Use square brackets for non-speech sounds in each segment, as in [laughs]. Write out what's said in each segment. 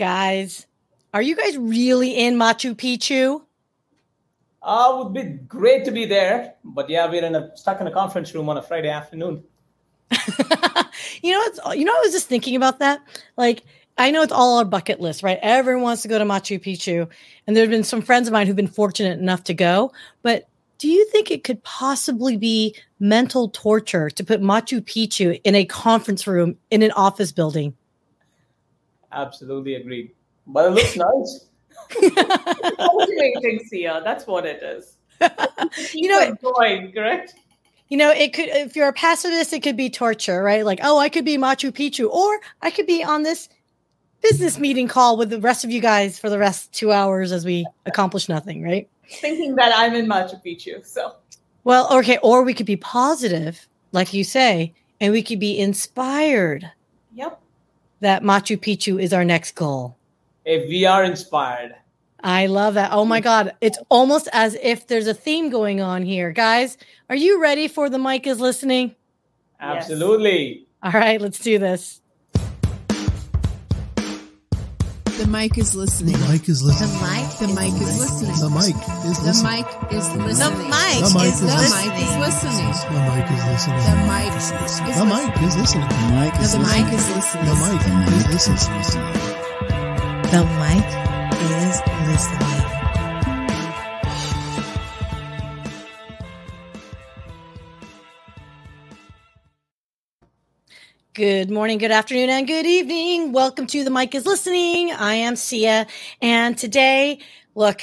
Guys, are you guys really in Machu Picchu? Uh, would be great to be there, but yeah, we're in a stuck in a conference room on a Friday afternoon. [laughs] you know, it's, you know, I was just thinking about that. Like, I know it's all our bucket list, right? Everyone wants to go to Machu Picchu, and there have been some friends of mine who've been fortunate enough to go. But do you think it could possibly be mental torture to put Machu Picchu in a conference room in an office building? Absolutely agreed. But it looks nice. Motivating, Sia. That's what it is. [laughs] you know, going correct. You know, it could if you're a pacifist, it could be torture, right? Like, oh, I could be Machu Picchu, or I could be on this business meeting call with the rest of you guys for the rest two hours as we accomplish nothing, right? Thinking that I'm in Machu Picchu. So well, okay, or we could be positive, like you say, and we could be inspired. Yep. That Machu Picchu is our next goal. If we are inspired. I love that. Oh my God. It's almost as if there's a theme going on here. Guys, are you ready for the mic is listening? Absolutely. Yes. All right, let's do this. The mic is listening. The mic is listening. The mic. The mic is listening. The mic is The listening. mic is listening. The mic The mic is is The listening. mic is listening. The mic is listening. The mic is listening. The mic is listening. The mic No, is the listening. mic is listening. The mic The mic is is listening. listening. The mic is listening. Good morning, good afternoon, and good evening. Welcome to the mic is listening. I am Sia, and today, look,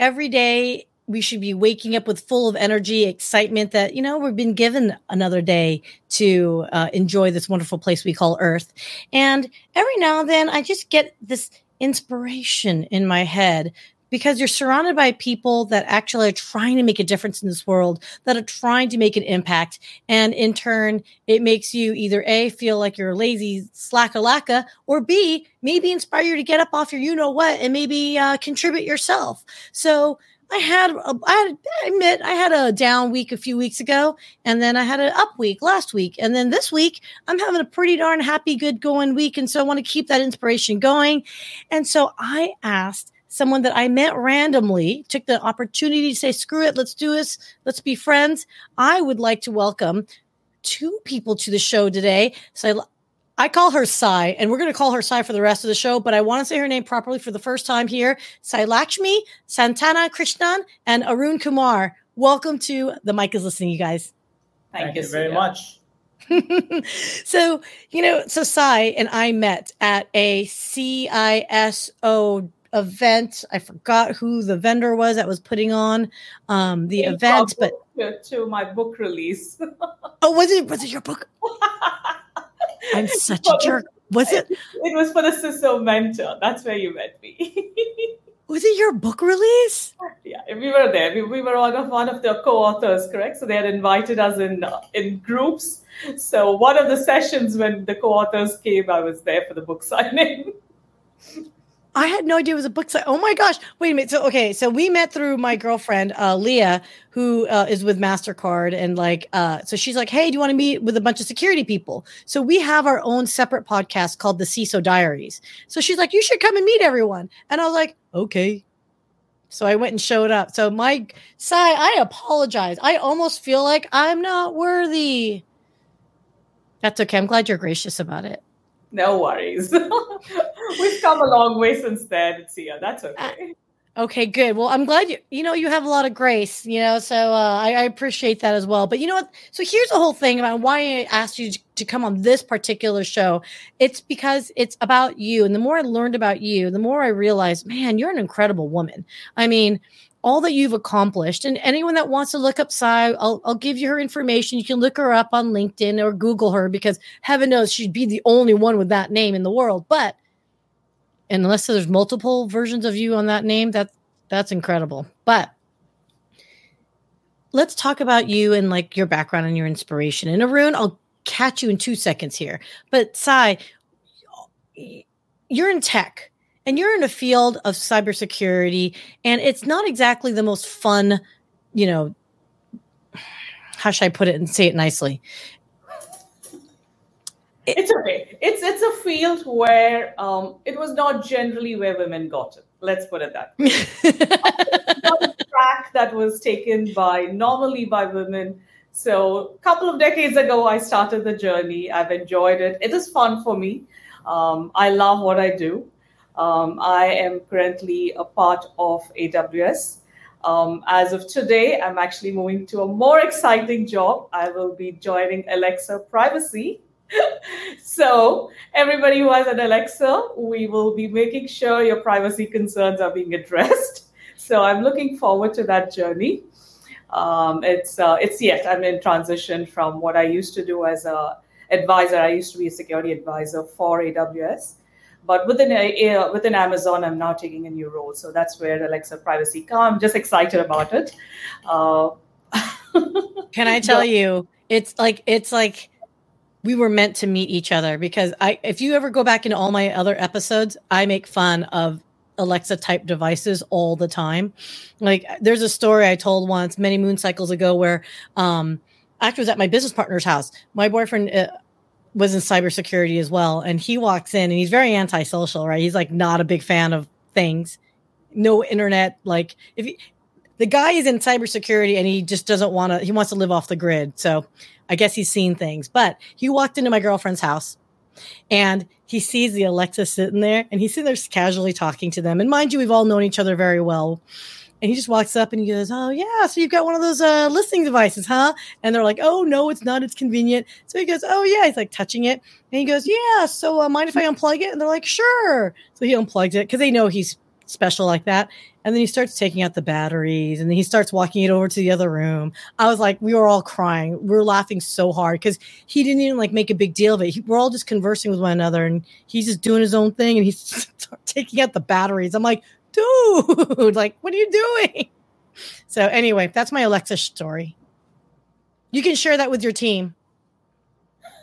every day we should be waking up with full of energy, excitement that you know we've been given another day to uh, enjoy this wonderful place we call Earth. And every now and then, I just get this inspiration in my head because you're surrounded by people that actually are trying to make a difference in this world, that are trying to make an impact. And in turn, it makes you either A, feel like you're a lazy slacka or B, maybe inspire you to get up off your you know what and maybe uh, contribute yourself. So I had, a, I had, I admit, I had a down week a few weeks ago, and then I had an up week last week, and then this week I'm having a pretty darn happy, good going week, and so I want to keep that inspiration going. And so I asked someone that I met randomly, took the opportunity to say, screw it, let's do this, let's be friends. I would like to welcome two people to the show today. So I, I call her Sai, and we're going to call her Sai for the rest of the show, but I want to say her name properly for the first time here. Sai Lakshmi, Santhanakrishnan, and Arun Kumar. Welcome to the mic is listening, you guys. Thank, you, you very Sia. much. [laughs] so, you know, so Sai and I met at a CISO event. I forgot who the vendor was that was putting on um, the Came event, but to my book release. [laughs] oh, was it was it your book? [laughs] I'm such a jerk. Was it It was for the CISO mentor. That's where you met me. [laughs] was it your book release? yeah, we were there. We, we were one of one of the co-authors, correct? So they had invited us in uh, in groups. So one of the sessions when the co-authors came, I was there for the book signing. I had no idea it was a book site. Oh my gosh. Wait a minute. So, okay. So we met through my girlfriend, uh, Leah, who uh, is with MasterCard. And like, uh, so she's like, hey, do you want to meet with a bunch of security people? So we have our own separate podcast called the CISO Diaries. So she's like, you should come and meet everyone. And I was like, okay. So I went and showed up. So my Sai, I apologize. I almost feel like I'm not worthy. That's okay. I'm glad you're gracious about it. No worries. [laughs] We've come a long way since then. It's yeah, that's uh, okay. Okay, good. Well, I'm glad you you know you have a lot of grace, you know, so uh, I, I appreciate that as well. But you know what? So here's the whole thing about why I asked you to come on this particular show. It's because it's about you, and the more I learned about you, the more I realized, man, you're an incredible woman. I mean, all that you've accomplished, and anyone that wants to look up Sai, I'll I'll give you her information. You can look her up on LinkedIn or Google her because heaven knows she'd be the only one with that name in the world. But unless there's multiple versions of you on that name, that that's incredible. But let's talk about you and like your background and your inspiration. And Arun, I'll catch you in two seconds here. But Sai, you're in tech and you're in a field of cybersecurity, and it's not exactly the most fun, you know. How should I put it and say it nicely? It's okay. It's it's a field where um, it was not generally where women got it. Let's put it that. way. [laughs] not a track that was taken by normally by women. So a couple of decades ago, I started the journey. I've enjoyed it. It is fun for me. Um, I love what I do. Um, I am currently a part of AWS. Um, as of today, I'm actually moving to a more exciting job. I will be joining Alexa Privacy. [laughs] so, everybody who has an Alexa, we will be making sure your privacy concerns are being addressed. [laughs] So, I'm looking forward to that journey. Um, it's uh, it's yet I'm in transition from what I used to do as a advisor. I used to be a security advisor for AWS, but within a, within Amazon, I'm now taking a new role. So that's where Alexa Privacy comes. I'm just excited about it. Uh, [laughs] Can I tell you, it's like it's like we were meant to meet each other because I if you ever go back into all my other episodes, I make fun of Alexa type devices all the time. Like there's a story I told once many moon cycles ago where um actually was at my business partner's house. My boyfriend uh, was in cybersecurity as well and he walks in and he's very antisocial, right? He's like not a big fan of things. No internet like if he, the guy is in cybersecurity and he just doesn't want to he wants to live off the grid. So I guess he's seen things. But he walked into my girlfriend's house and he sees the Alexa sitting there and he's sitting there casually talking to them. And mind you, we've all known each other very well. And he just walks up and he goes, Oh, yeah. So you've got one of those uh, listening devices, huh? And they're like, Oh, no, it's not. It's convenient. So he goes, Oh, yeah. He's like touching it. And he goes, Yeah. So uh, mind if I unplug it? And they're like, Sure. So he unplugs it because they know he's special like that. And then he starts taking out the batteries and then he starts walking it over to the other room. I was like, we were all crying. We were laughing so hard because he didn't even like make a big deal of it. He, we're all just conversing with one another and he's just doing his own thing and he's [laughs] taking out the batteries. I'm like, dude, [laughs] like, what are you doing? So, anyway, that's my Alexa story. You can share that with your team.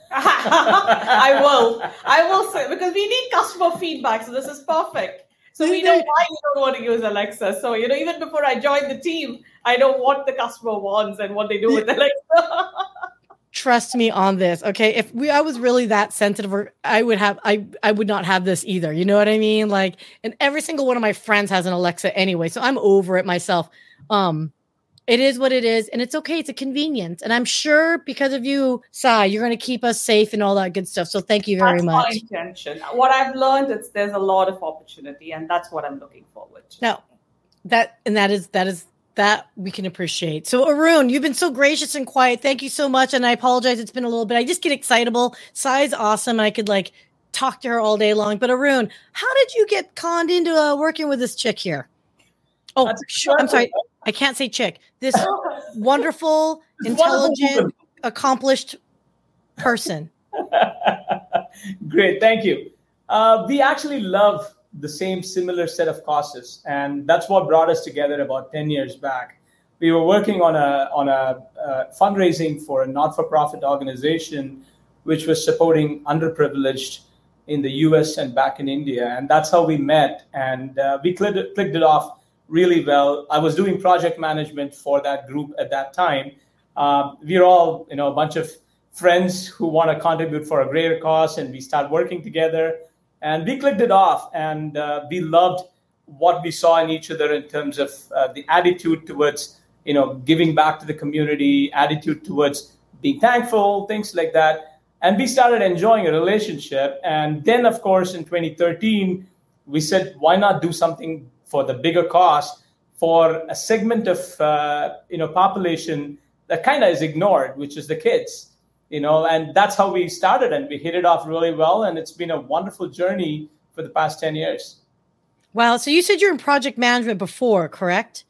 [laughs] I will. I will say because we need customer feedback. So this is perfect. So we know why you don't want to use Alexa. So you know, even before I joined the team, I know what the customer wants and what they do with Alexa. Trust me on this. Okay. If we I was really that sensitive, or I would have I I would not have this either. You know what I mean? Like, and every single one of my friends has an Alexa anyway. So I'm over it myself. Um, it is what it is, and it's okay. It's a convenience, and I'm sure because of you, Sai, you're going to keep us safe and all that good stuff. So thank you very that's much. My intention. What I've learned is there's a lot of opportunity, and that's what I'm looking forward to. No, that and that is that is that we can appreciate. So Arun, you've been so gracious and quiet. Thank you so much, and I apologize. It's been a little bit. I just get excitable. Sai's awesome, and I could like talk to her all day long. But Arun, how did you get conned into uh, working with this chick here? Oh, sure. I'm sorry. I can't say chick. This [laughs] wonderful, intelligent, accomplished person. [laughs] Great, thank you. Uh, we actually love the same similar set of causes, and that's what brought us together about ten years back. We were working on a on a uh, fundraising for a not-for-profit organization, which was supporting underprivileged in the U.S. and back in India, and that's how we met. And uh, we clicked clicked it off really well. I was doing project management for that group at that time. Uh, we're all, you know, a bunch of friends who want to contribute for a greater cause, and we start working together. And we clicked it off, and uh, we loved what we saw in each other in terms of uh, the attitude towards, you know, giving back to the community, attitude towards being thankful, things like that. And we started enjoying a relationship. And then, of course, in 2013, we said, why not do something for the bigger cost for a segment of uh, you know population that kind of is ignored, which is the kids. You know, and that's how we started, and we hit it off really well, and it's been a wonderful journey for the past ten years. Wow! So you said you're in project management before, correct?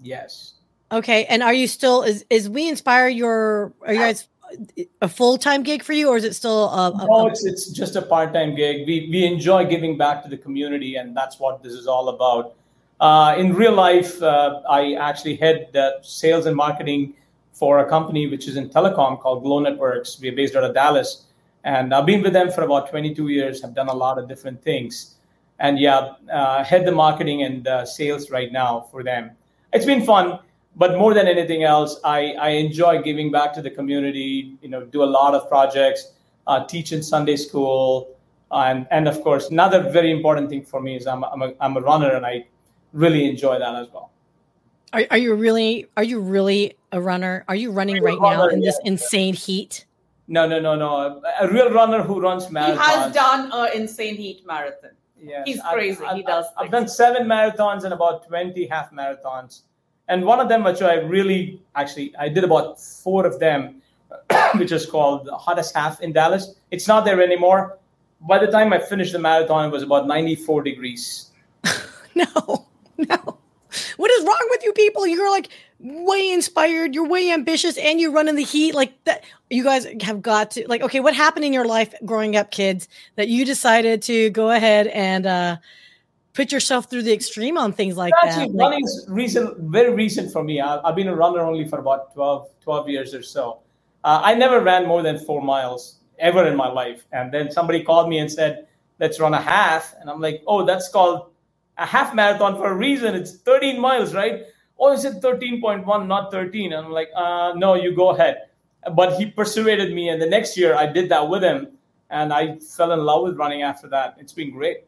Yes. Okay, and are you still is is WeInspire your are you guys a full time gig for you, or is it still a, a no? It's it's just a part time gig. We we enjoy giving back to the community, and that's what this is all about. Uh, in real life, uh, I actually head sales and marketing for a company which is in telecom called Glow Networks. We're based out of Dallas, and I've been with them for about 22 years. I've done a lot of different things, and yeah, uh, head the marketing and uh, sales right now for them. It's been fun, but more than anything else, I, I enjoy giving back to the community. You know, do a lot of projects. uh, teach in Sunday school, and and of course, another very important thing for me is I'm a, I'm a, I'm a runner, and I really enjoy that as well. Are, are you really are you really a runner? Are you running I'm a right now runner, in this yeah. insane heat? No, no, no, no. A, a real runner who runs He has done an insane heat marathon. Yeah, He's I've- crazy. I've, He does I've, I've things. done seven marathons and about 20 half marathons. And one of them, which I really actually, I did about four of them, [coughs] which is called the hottest half in Dallas. It's not there anymore. By the time I finished the marathon, it was about 94 degrees. [laughs] No, [laughs] no. What is wrong with you people? You're like way inspired. You're way ambitious, and you run in the heat like that. You guys have got to like. Okay, what happened in your life growing up, kids, that you decided to go ahead and uh, put yourself through the extreme on things like Actually, that? Running is recent, very recent for me. I, I've been a runner only for about 12, 12 years or so. Uh, I never ran more than four miles ever in my life. And then somebody called me and said, let's run a half. And I'm like, oh, that's called a half marathon for a reason. It's 13 miles, right? Oh, is it 13.1, not 13? And I'm like, uh, no, you go ahead. But he persuaded me. And the next year I did that with him. And I fell in love with running after that. It's been great.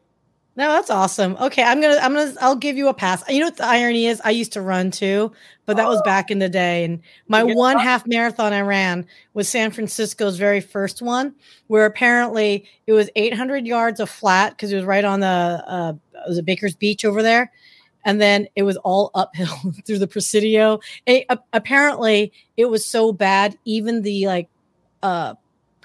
No, that's awesome. Okay, I'm gonna, I'm gonna, I'll give you a pass. You know what the irony is? I used to run too, but that was back in the day. And my one half marathon I ran was San Francisco's very first one, where apparently it was 800 yards of flat because it was right on the, uh, it was a Baker's Beach over there, and then it was all uphill [laughs] through the Presidio. A- a- apparently, it was so bad, even the like, uh,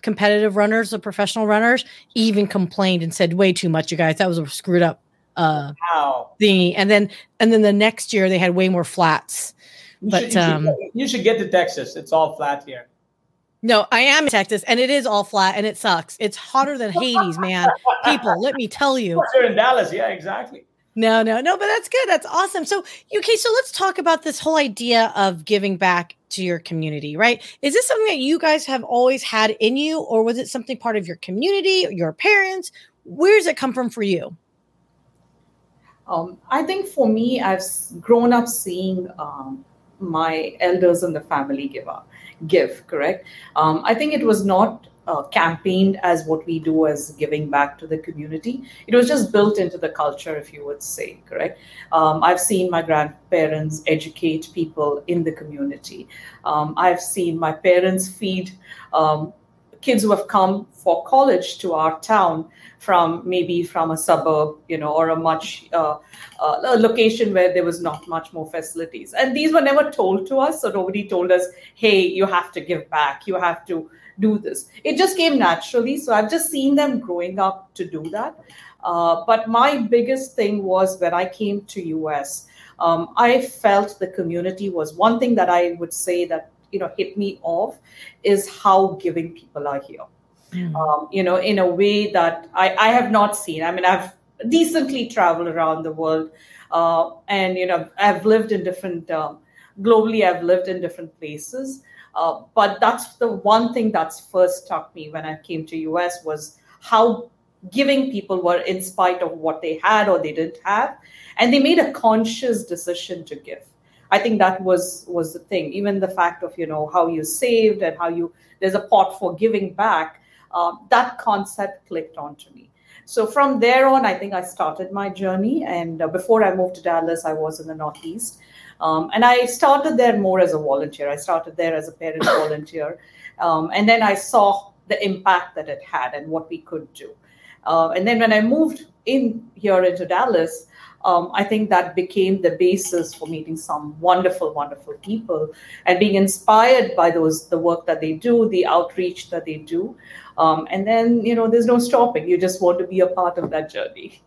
competitive runners, the professional runners, even complained and said, "Way too much, you guys. That was a screwed up uh, Wow. thingy." And then, and then the next year they had way more flats. You But, should, you, um, should, you should get to Texas. It's all flat here. No, I am in Texas, and it is all flat, and it sucks. It's hotter than Hades, man. People, let me tell you. [laughs] You're in Dallas. Yeah, exactly. No, no, no, but that's good. That's awesome. So, okay, so let's talk about this whole idea of giving back to your community, right? Is this something that you guys have always had in you, or was it something part of your community, your parents? Where does it come from for you? Um, I think for me, I've grown up seeing um, my elders in the family give up, give. Correct. Um, I think it was not uh, campaigned as what we do as giving back to the community. It was just built into the culture, if you would say. Correct. Um, I've seen my grandparents educate people in the community. Um, I've seen my parents feed. Um, kids who have come for college to our town from maybe from a suburb you know or a much uh, uh, location where there was not much more facilities. And these were never told to us so nobody told us hey you have to give back. You have to do this. It just came naturally so i've just seen them growing up to do that. Uh, but my biggest thing was when i came to us um, i felt the community was one thing that i would say that you know hit me off is how giving people are here um, you know, in a way that I, I have not seen. I mean, I've decently traveled around the world, uh, and you know, I've lived in different um, globally. I've lived in different places, uh, but that's the one thing that's first struck me when I came to US was how giving people were in spite of what they had or they didn't have, and they made a conscious decision to give. I think that was was the thing. Even the fact of you know how you saved and how you there's a pot for giving back um, that concept clicked onto me. So from there on, I think I started my journey. And uh, before I moved to Dallas, I was in the Northeast. Um, and I started there more as a volunteer. I started there as a parent [coughs] volunteer. Um, and then I saw the impact that it had and what we could do. Uh, and then when I moved in here into Dallas, um, I think that became the basis for meeting some wonderful, wonderful people and being inspired by those the work that they do, the outreach that they do. Um, and then you know, there's no stopping. You just want to be a part of that journey.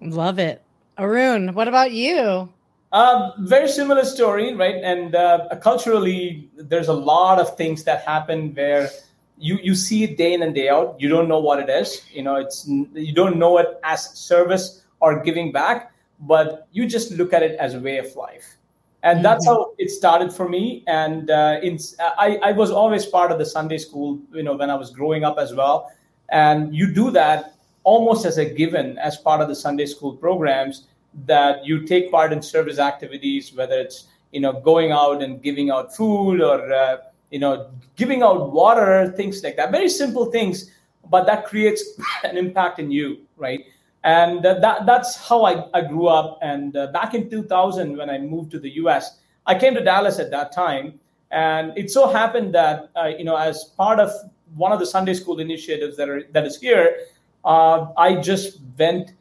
Love it. Arun, what about you? Um, very similar story, right? And uh, culturally, there's a lot of things that happen where you you see it day in and day out. You don't know what it is. You know, it's you don't know it as service or giving back, but you just look at it as a way of life. And that's how it started for me. And uh, in, I, I was always part of the Sunday school, you know, when I was growing up as well. And you do that almost as a given as part of the Sunday school programs that you take part in service activities, whether it's you know going out and giving out food or uh, you know, giving out water, things like that. Very simple things, but that creates [laughs] an impact in you, right? And that that's how I, I grew up. And uh, back in 2000, when I moved to the U.S., I came to Dallas at that time, and it so happened that uh, you know, as part of one of the Sunday school initiatives that are that is here, uh, I just went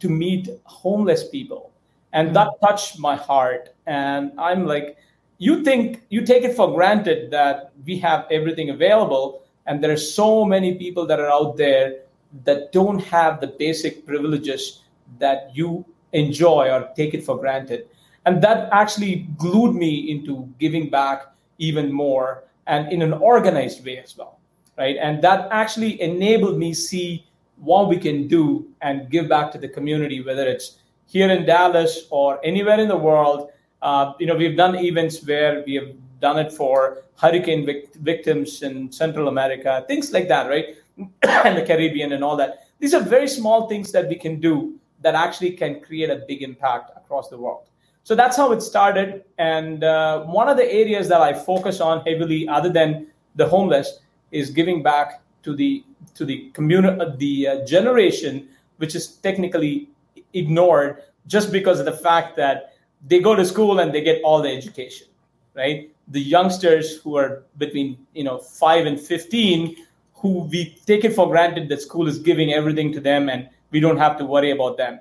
to meet homeless people, and that touched my heart. And I'm like, you think you take it for granted that we have everything available, and there are so many people that are out there that don't have the basic privileges that you enjoy or take it for granted. And that actually glued me into giving back even more and in an organized way as well. Right. And that actually enabled me see what we can do and give back to the community, whether it's here in Dallas or anywhere in the world. Uh, you know, we've done events where we have done it for hurricane vic- victims in Central America, things like that, right? [coughs] and the Caribbean and all that. These are very small things that we can do that actually can create a big impact across the world. So that's how it started. And uh, one of the areas that I focus on heavily, other than the homeless, is giving back to the to the community, the uh, generation which is technically ignored just because of the fact that they go to school and they get all the education, right? The youngsters who are between you know five and fifteen who we take it for granted that school is giving everything to them and we don't have to worry about them.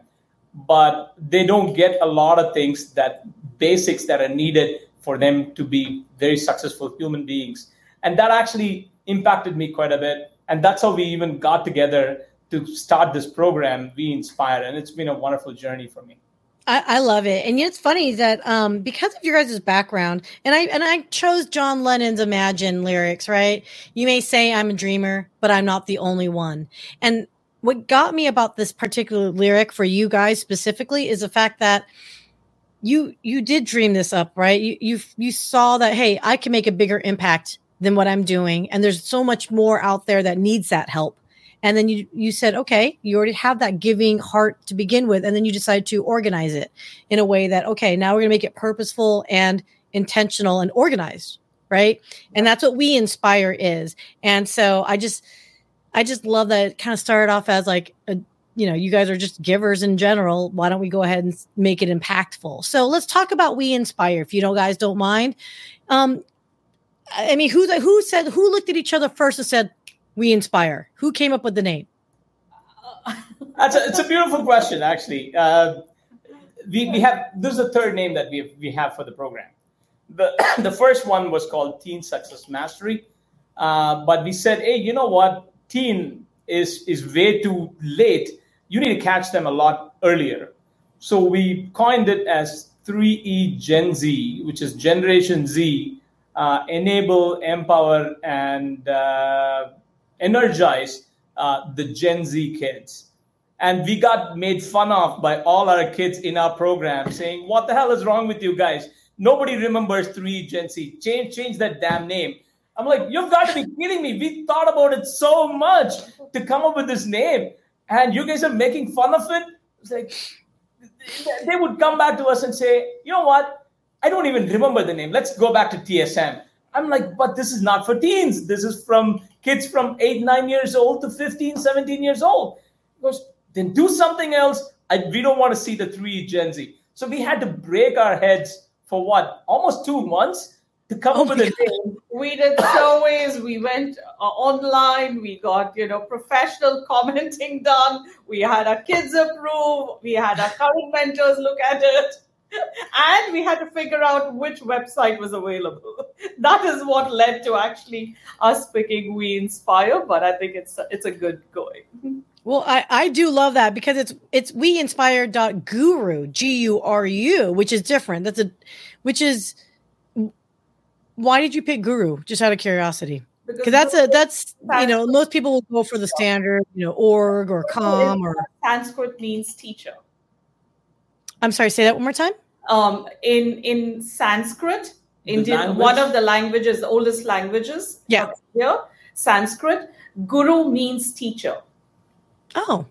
But they don't get a lot of things that basics that are needed for them to be very successful human beings. And that actually impacted me quite a bit. And that's how we even got together to start this program, WeInspire. And it's been a wonderful journey for me. I, I, love it, and it's funny that um, because of your guys' background, and I and I chose John Lennon's "Imagine" lyrics. Right? You may say I'm a dreamer, but I'm not the only one. And what got me about this particular lyric for you guys specifically is the fact that you you did dream this up, right? You you you saw that hey, I can make a bigger impact than what I'm doing, and there's so much more out there that needs that help and then you you said okay you already have that giving heart to begin with. And then you decide to organize it in a way that okay now we're going to make it purposeful and intentional and organized right? And that's what WeInspire is. And so i just i just love that it kind of started off as like a you know you guys are just givers in general. Why don't we go ahead and make it impactful? So let's talk about WeInspire if you know guys don't mind. Um i mean who who said who looked at each other first and said WeInspire? Who came up with the name? [laughs] That's a, it's a beautiful question, actually. Uh, we, we have there's a third name that we have, we have for the program. The [coughs] the first one was called Teen Success Mastery, uh, but we said, hey, you know what? Teen is is way too late. You need to catch them a lot earlier. So we coined it as 3E Gen Z, which is Generation Z, uh, enable, empower, and uh, energize uh, the Gen Z kids. And we got made fun of by all our kids in our program saying, What the hell is wrong with you guys? Nobody remembers 3 Gen Z. Change, change that damn name. I'm like, You've got to be kidding me. We thought about it so much to come up with this name. And you guys are making fun of it. It's like, they would come back to us and say, You know what? I don't even remember the name. Let's go back to TSM. I'm like, but this is not for teens. This is from kids from eight, nine years old to 15, 17 years old. He goes, then do something else. I, we don't want to see the three Gen Z. So we had to break our heads for what? Almost two months to come up with a name. We did surveys. We went uh, online. We got you know professional commenting done. We had our kids approve. We had our current mentors look at it and we had to figure out which website was available. [laughs] That is what led to actually us picking WeInspire, but I think it's it's a good going. Well, I, I do love that because it's it's WeInspire guru G U R U, which is different. That's a which is why did you pick guru? Just out of curiosity. Because that's a that's you know most people will go for the standard you know org or com or Sanskrit means teacher. I'm sorry, say that one more time. Um, in in Sanskrit, Indian, one of the languages, the oldest languages. Yeah. Here, Sanskrit. Guru means teacher. Oh,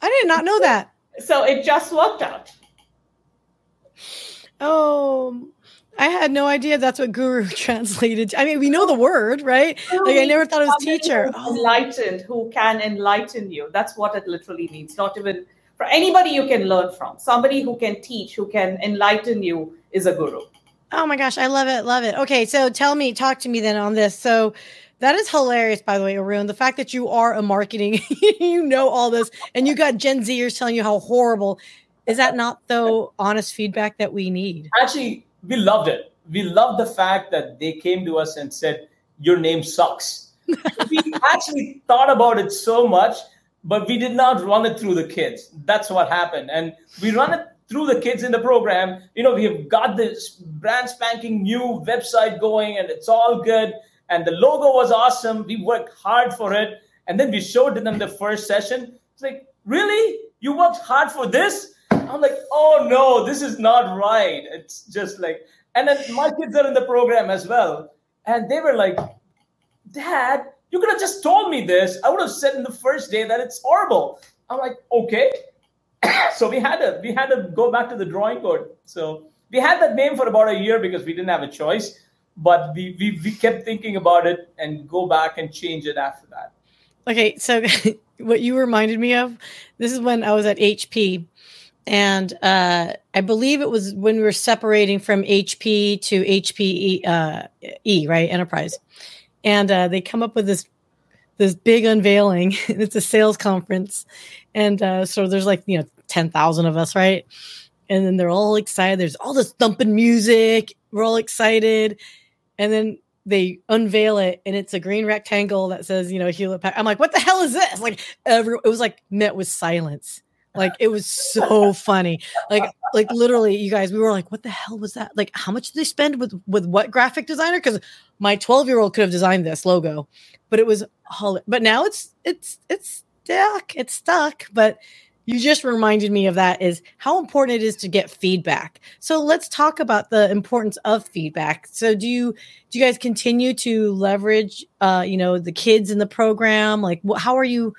I did not know that. So it just worked out. Oh, I had no idea that's what guru [laughs] translated. I mean, we know the word, right? Like I never thought it was teacher. Enlightened, who can enlighten you. That's what it literally means. Not even for anybody you can learn from. Somebody who can teach, who can enlighten you is a guru. oh my gosh, I love it, love it. Okay, so tell me, talk to me then on this. So that is hilarious, by the way, Arun. The fact that you are a marketing, [laughs] you know all this, and you got Gen Zers telling you how horrible. Is that not though honest feedback that we need? Actually, we loved it. We loved the fact that they came to us and said, Your name sucks. [laughs] we actually thought about it so much, but we did not run it through the kids. That's what happened. And we run it through the kids in the program. You know, we have got this brand spanking new website going, and it's all good. And the logo was awesome. We worked hard for it. And then we showed them the first session. It's like, Really? You worked hard for this? I'm like, oh no, this is not right. It's just like, and then my kids are in the program as well. And they were like, Dad, you could have just told me this. I would have said in the first day that it's horrible. I'm like, okay. [coughs] so we had to we had to go back to the drawing board. So we had that name for about a year because we didn't have a choice. But we, we, we kept thinking about it and go back and change it after that. Okay, so [laughs] what you reminded me of, this is when I was at HP, and uh, I believe it was when we were separating from HP to HPE, uh, E, right, Enterprise, and uh, they come up with this this big unveiling. [laughs] it's a sales conference, and uh, so there's like you know ten thousand of us, right, and then they're all excited. There's all this thumping music. We're all excited, and then they unveil it and it's a green rectangle that says, you know, Hewlett Packard. I'm like, what the hell is this? Like every it was like met with silence. Like it was so funny. Like like literally, you guys, we were like, what the hell was that? Like, how much did they spend with with what graphic designer? Because my 12 year old could have designed this logo, but it was but now it's it's it's stuck. It's stuck. But you just reminded me of that is how important it is to get feedback. So let's talk about the importance of feedback. So do you do you guys continue to leverage uh you know the kids in the program? Like how are you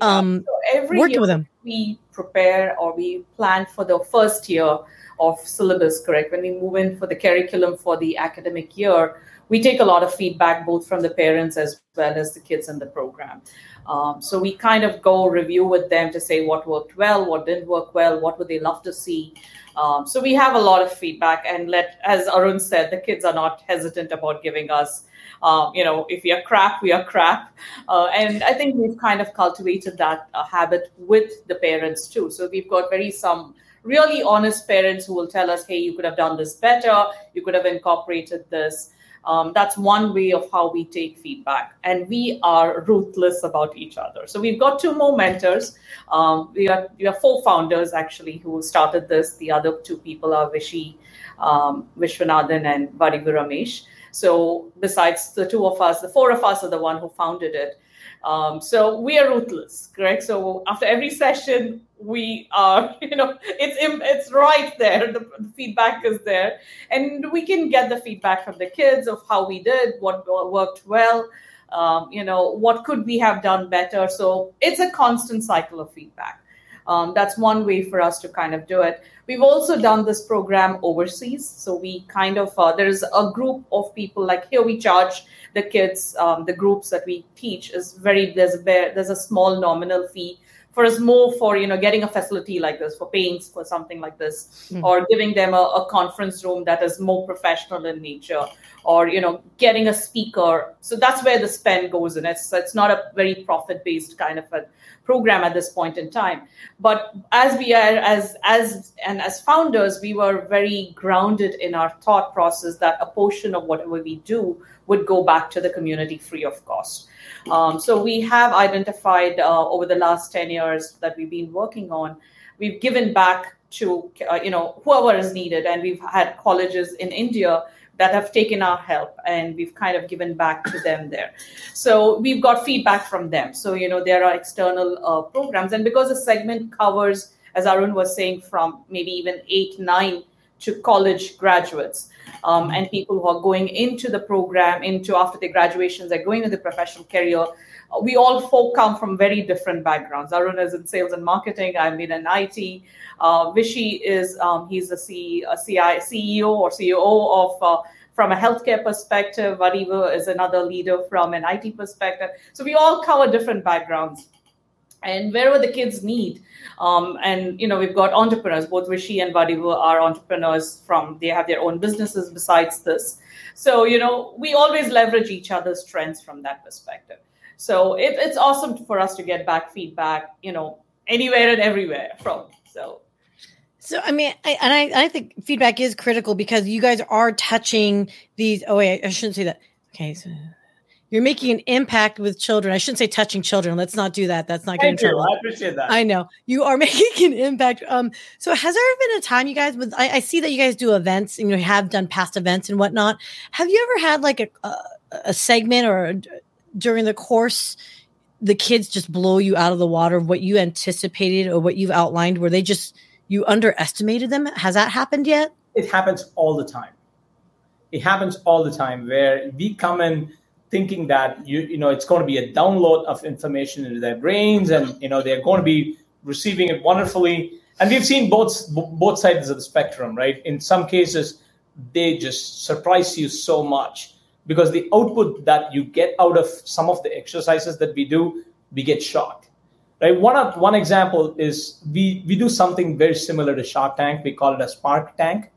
um So every working year with them? we prepare or we plan for the first year of syllabus, correct? When we move in for the curriculum for the academic year, we take a lot of feedback both from the parents as well as the kids in the program. Um, so we kind of go review with them to say what worked well, what didn't work well, what would they love to see. Um, so we have a lot of feedback, and let, as Arun said, the kids are not hesitant about giving us um, you know, if we are crap, we are crap. Uh, and I think we've kind of cultivated that uh, habit with the parents too. So we've got very some really honest parents who will tell us, hey, you could have done this better, you could have incorporated this. Um, that's one way of how we take feedback, and we are ruthless about each other. So we've got two more mentors. Um, we are we are four founders actually who started this. The other two people are Vishy um, Vishwanathan and Vadivu Ramesh. So besides the two of us, the four of us are the one who founded it. Um, so we are ruthless, correct? So after every session, we are, [laughs] you know, it's it's right there. The, the feedback is there, and we can get the feedback from the kids of how we did, what worked well, um, you know, what could we have done better. So it's a constant cycle of feedback. Um, that's one way for us to kind of do it. We've also done this program overseas. So we kind of, uh, there's a group of people like here we charge the kids, um, the groups that we teach is very, there's a, there's a small nominal fee for us more for you know getting a facility like this for paying for something like this Mm. or giving them a, a conference room that is more professional in nature or you know getting a speaker. So that's where the spend goes in. It's it's not a very profit based kind of a program at this point in time. But as we are as as and as founders we were very grounded in our thought process that a portion of whatever we do would go back to the community free of cost um, so we have identified uh, over the last 10 years that we've been working on we've given back to uh, you know whoever is needed and we've had colleges in india that have taken our help and we've kind of given back to them there. So we've got feedback from them. So you know there are external uh, programs and because the segment covers as arun was saying from maybe even 8 9 to college graduates um, and people who are going into the program, into after their graduations, they're going into the professional career. Uh, we all folk come from very different backgrounds. Arun is in sales and marketing. I'm in an IT. Uh, Vishy is um, he's a, C, a CI, CEO or CEO of uh, from a healthcare perspective. Vadivu is another leader from an IT perspective. So we all cover different backgrounds and wherever the kids need um, and you know we've got entrepreneurs both rishi and vadivu are entrepreneurs from they have their own businesses besides this so you know we always leverage each other's strengths from that perspective so it, it's awesome for us to get back feedback you know anywhere and everywhere from so so I mean, I, and I, I think feedback is critical because you guys are touching these. Oh wait, I shouldn't say that. Okay, so you're making an impact with children. I shouldn't say touching children. Let's not do that. That's not Thank getting you. trouble. I appreciate that. I know you are [laughs] making an impact. Um, so has there ever been a time you guys with? I, I see that you guys do events and you have done past events and whatnot. Have you ever had like a a, a segment or during the course, the kids just blow you out of the water of what you anticipated or what you've outlined, where they just you underestimated them? Has that happened yet? it happens all the time. It happens all the time where we come in thinking that you you know it's going to be a download of information into their brains and you know they're going to be receiving it wonderfully. And we've seen both both sides of the spectrum right? In some cases they just surprise you so much because the output that you get out of some of the exercises that we do we get shocked right? One one example is we we do something very similar to shark tank. We call it a spark tank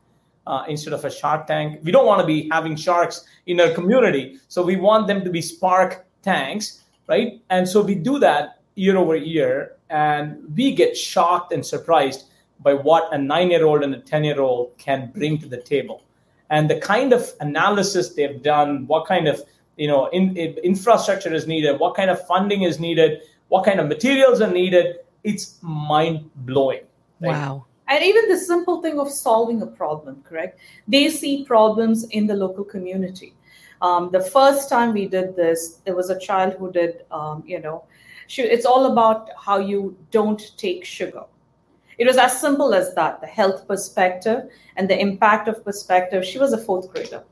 uh, instead of a shark tank. We don't want to be having sharks in our community. So we want them to be spark tanks, right? And so we do that year over year, and we get shocked and surprised by what a nine year old and a 10 year old can bring to the table. And the kind of analysis they've done, what kind of you know in, in- infrastructure is needed, what kind of funding is needed, what kind of materials are needed, it's mind blowing. Wow. And even the simple thing of solving a problem correct? They see problems in the local community. Um, the first time we did this there was a child who did um, you know it's all about how you don't take sugar. It was as simple as that the health perspective and the impact of perspective. She was a fourth grader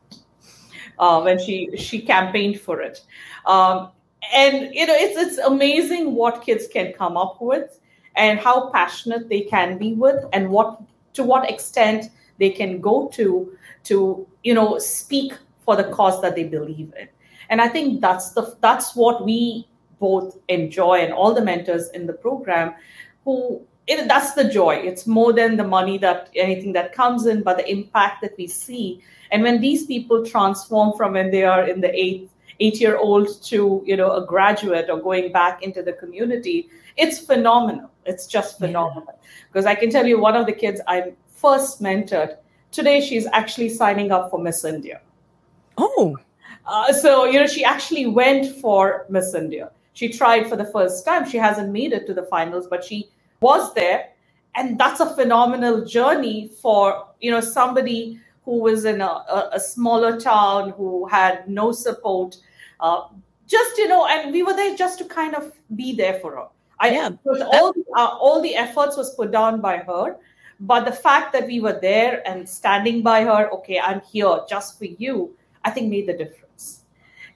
uh, when she she campaigned for it. Um, and you know it's it's amazing what kids can come up with and how passionate they can be with and what to what extent they can go to to you know speak for the cause that they believe in. And i think that's the that's what we both enjoy and all the mentors in the program who it, that's the joy. It's more than the money that anything that comes in but the impact that we see. And when these people transform from when they are in the eighth eight year old to you know a graduate or going back into the community it's phenomenal. It's just phenomenal. Because i can tell you one of the kids i first mentored today she's actually signing up for miss india. Oh, uh, so you know she actually went for miss india. She tried for the first time. She hasn't made it to the finals but she was there. And that's a phenomenal journey for you know somebody who was in a, a, a smaller town who had no support uh, just you know and we were there just to kind of be there for her. I, Yeah. because all uh, all the efforts was put down by her but the fact that we were there and standing by her okay i'm here just for you i think made the difference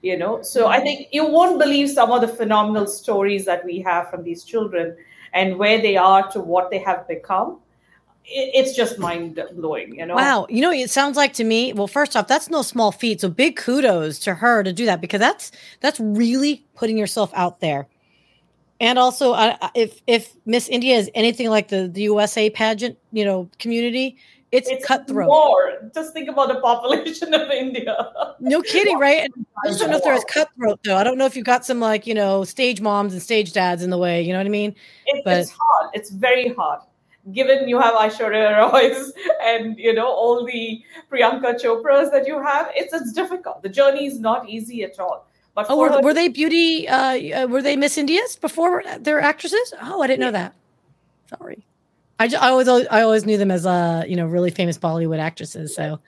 you know? So i think you won't believe some of the phenomenal stories that we have from these children and where they are to what they have become it's just mind blowing you know Wow. You know, it sounds like to me, well, first off, that's no small feat. So big kudos to her to do that because that's that's really putting yourself out there. And also, uh, if if Miss India is anything like the, the USA pageant, you know, community, it's, it's cutthroat. just think about the population of india No kidding, right? And [laughs] I just don't know if they're as cutthroat though. I don't know if you've got some like you know stage moms and stage dads in the way. You know what I mean? it, But- it's hard it's very hard given you have Aishwarya Rai's [laughs] and you know all the Priyanka Chopras that you have, it's it's difficult. The journey is not easy at all. But Oh, were, her, were they beauty? Uh, uh, were they Miss Indias before they're actresses? Oh, I didn't know that. Sorry, I, ju- I always I always knew them as uh you know really famous Bollywood actresses. So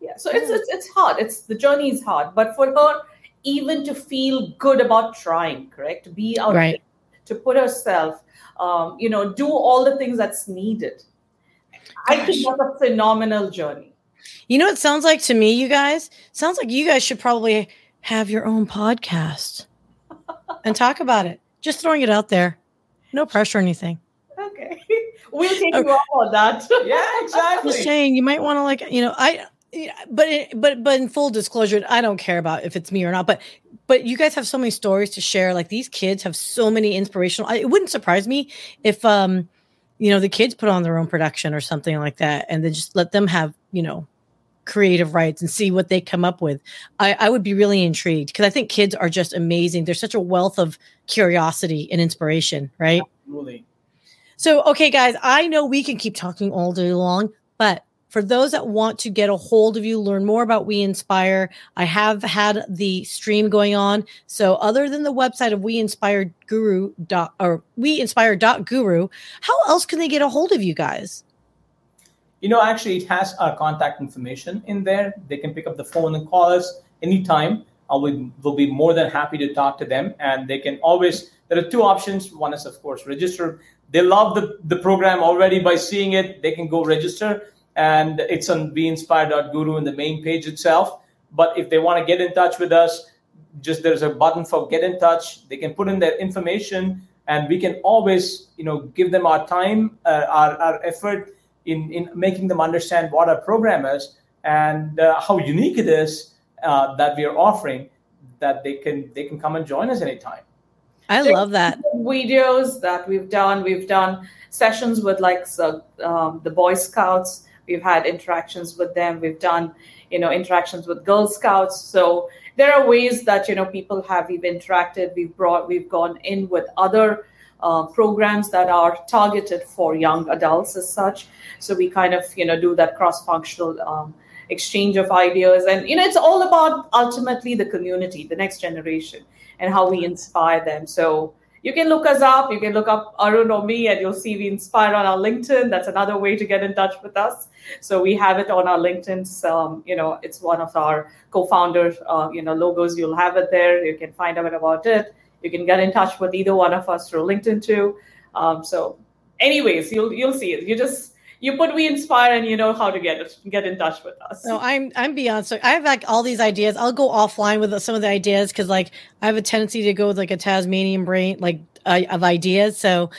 yeah, so it's, it's it's hard. It's the journey is hard. But for her, even to feel good about trying, correct, to be out Right. to put herself, um, you know, do all the things that's needed. I think that's a phenomenal journey. You know it sounds like to me, you guys? Sounds like you guys should probably have your own podcast [laughs] and talk about it. Just throwing it out there. No pressure or anything. Okay. [laughs] We'll take you up on that. [laughs] Yeah, exactly. Just saying, you might want to like, you know, I. But it, but but in full disclosure, I don't care about if it's me or not. But but you guys have so many stories to share. Like these kids have so many inspirational. I, it wouldn't surprise me if um, you know, the kids put on their own production or something like that, and then just let them have you know, creative rights and see what they come up with. I, I would be really intrigued because I think kids are just amazing. There's such a wealth of curiosity and inspiration, right? Absolutely. So, okay, guys, I know we can keep talking all day long, but for those that want to get a hold of you, learn more about WeInspire, I have had the stream going on. So, other than the website of WeInspire Guru dot or WeInspire dot Guru, how else can they get a hold of you guys? You know, actually, it has our contact information in there. They can pick up the phone and call us anytime. Uh, I would will be more than happy to talk to them, and they can always. There are two options. One is, of course, register. They love the, the program already by seeing it. They can go register, and it's on weinspire.guru in the main page itself. But if they want to get in touch with us, just there's a button for get in touch. They can put in their information, and we can always, you know, give them our time, uh, our, our effort in, in making them understand what our program is and uh, how unique it is uh, that we are offering that they can they can come and join us anytime I love that. videos that we've done. We've done sessions with like so, um, the Boy Scouts. We've had interactions with them. We've done, you know, interactions with Girl Scouts. So there are ways that you know people have we've interacted. We've brought we've gone in with other uh, programs that are targeted for young adults as such. So we kind of you know do that cross functional. Um, exchange of ideas and you know it's all about ultimately the community the next generation and how we inspire them so you can look us up. You can look up arun or me and you'll see WeInspire on our linkedin. That's another way to get in touch with us. So we have it on our linkedin. Um, you know it's one of our co-founders uh, you know logos. You'll have it there. You can find out about it. You can get in touch with either one of us through linkedin too. Um, so anyways you'll you'll see it. You just you put WeInspire and you know how to get get in touch with us No, I'm I'm beyond so I have like all these ideas. I'll go offline with some of the ideas because like I have a tendency to go with like a Tasmanian brain like uh, of ideas. So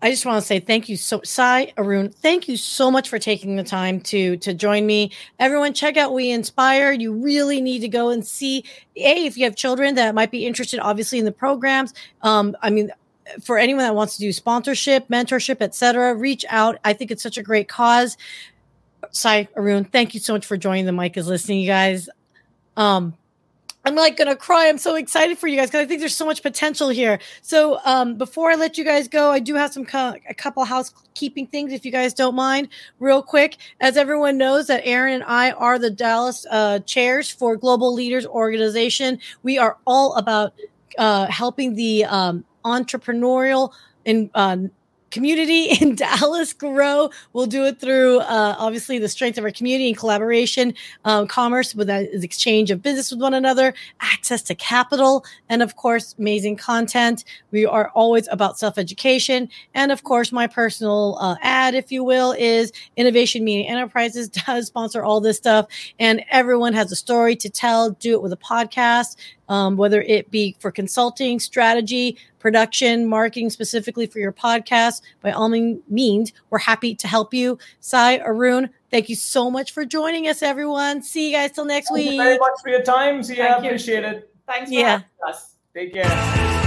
I just want to say thank you so Sai Arun, thank you so much for taking the time to to join me. Everyone check out WeInspire. You really need to go and see A if you have children that might be interested obviously in the programs. Um I mean for anyone that wants to do sponsorship, mentorship, etc., reach out. I think it's such a great cause. Sai Arun, thank you so much for joining the mic is listening, you guys. Um, I'm like gonna cry. I'm so excited for you guys because I think there's so much potential here. So um, before I let you guys go, I do have some co- a couple housekeeping things, if you guys don't mind, real quick. As everyone knows, that Aaron and I are the Dallas uh, chairs for Global Leaders Organization. We are all about uh, helping the um, entrepreneurial and um, community [laughs] in Dallas grow. We'll do it through uh, obviously the strength of our community and collaboration, um, commerce with is exchange of business with one another, access to capital, and of course, amazing content. We are always about self education. And of course, my personal uh, ad, if you will, is Innovation Media Enterprises [laughs] does sponsor all this stuff. And everyone has a story to tell. Do it with a podcast. Um, whether it be for consulting, strategy, production, marketing specifically for your podcast, by all means, we're happy to help you. Sai, Arun, thank you so much for joining us, everyone. See you guys till next thank week. Thank you very much for your time Zia. Thank you. appreciate it thanks for Yeah. having us take care